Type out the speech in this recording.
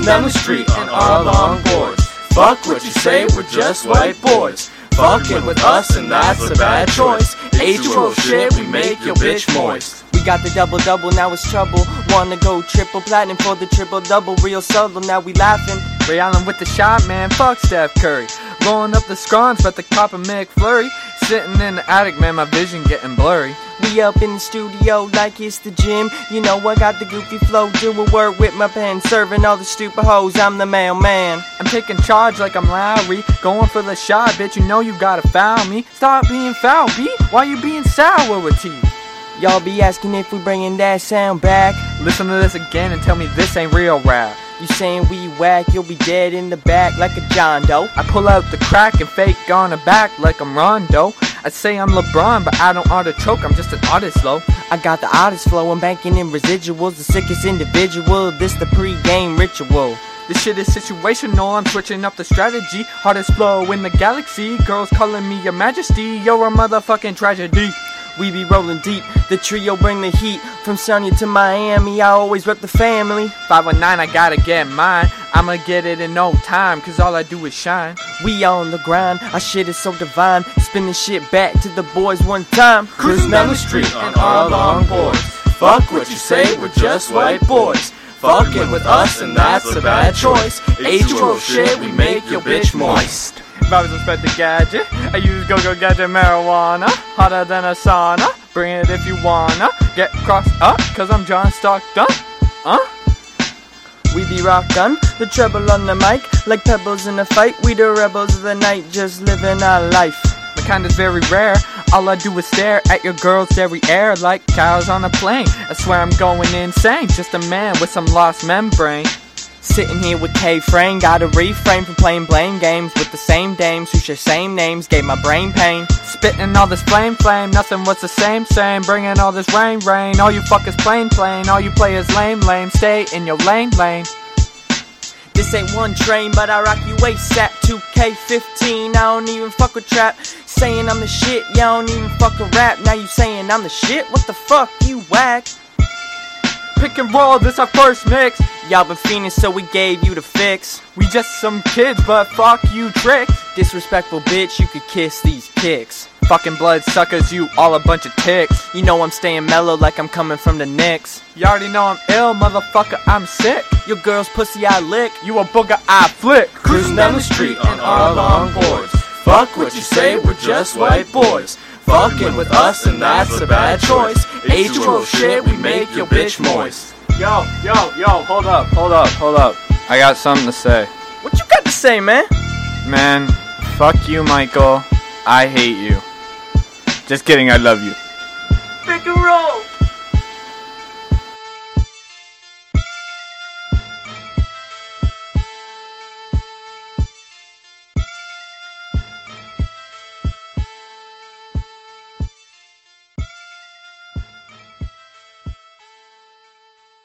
Cruising down the street on our longboards. Fuck what you say, we're just white boys. Fucking with us and that's a bad choice. H2O shit, we make your bitch moist. We got the double double, now it's trouble. Wanna go triple platinum for the triple double. Real subtle, now we laughing. Ray Allen with the shot, man. Fuck Steph Curry. Rolling up the scones, but the cop of McFlurry. Sitting in the attic, man, my vision getting blurry. We up in the studio like it's the gym. You know I got the goofy flow, doing work with my pen, serving all the stupid hoes. I'm the mailman. I'm taking charge like I'm Lowry, going for the shot, bitch. You know you gotta foul me. Stop being foul, B. Why you being sour with T? Y'all be asking if we bringing that sound back. Listen to this again and tell me this ain't real rap. You saying we whack, you'll be dead in the back like a John Doe. I pull out the crack and fake on the back like I'm Rondo. I say I'm LeBron, but I don't artichoke, I'm just an artist, though. I got the oddest flow, I'm banking in residuals, the sickest individual. This the pre-game ritual. This shit is situational, I'm switching up the strategy. Hardest flow in the galaxy, girls calling me your majesty. You're a motherfucking tragedy. We be rolling deep, the trio bring the heat. From Sonya to Miami, I always rep the family. 519, I gotta get mine. I'ma get it in no time, cause all I do is shine. We on the grind, our shit is so divine. Spinning shit back to the boys one time. Cruising down the street on our longboards. Fuck what you say, we're just white boys. Fucking with us and that's a bad choice. H2O shit, we make your bitch moist. I was Inspector Gadget, I use go-go gadget marijuana. Hotter than a sauna. Bring it if you wanna. Get crossed up, cause I'm John Stockton. Huh? We be rock gun, the treble on the mic, like pebbles in a fight. We the rebels of the night, just living our life. The kind is very rare. All I do is stare at your girl's derriere like cows on a plane. I swear I'm going insane. Just a man with some lost membrane. Sitting here with K Frame, gotta refrain from playing blame games with the same dames who share same names, gave my brain pain. Spitting all this flame, flame, nothing was the same, same. Bringing all this rain, rain. All you fuckers plain, plain. All you players lame, lame. Stay in your lane, lane. This ain't one train, but I rock you ASAP. 2K15, I don't even fuck with trap. Saying I'm the shit, y'all don't even fuck a rap. Now you saying I'm the shit? What the fuck, you whack? Pick and roll, this our first mix. Y'all been fiending, so we gave you the fix. We just some kids, but fuck you tricks. Disrespectful bitch, you could kiss these kicks. Fucking blood suckers, you all a bunch of ticks. You know I'm staying mellow like I'm coming from the Knicks. You already know I'm ill, motherfucker, I'm sick. Your girl's pussy I lick. You a booger I flick. Cruising down the street on our longboards. Fuck what you say, we're just white boys. Fucking with us and that's a bad choice. H2O shit, we make your bitch moist. Yo, yo, yo, hold up, hold up, hold up. I got something to say. What you got to say, man? Man, fuck you, Michael. I hate you. Just kidding, I love you. Pick and roll.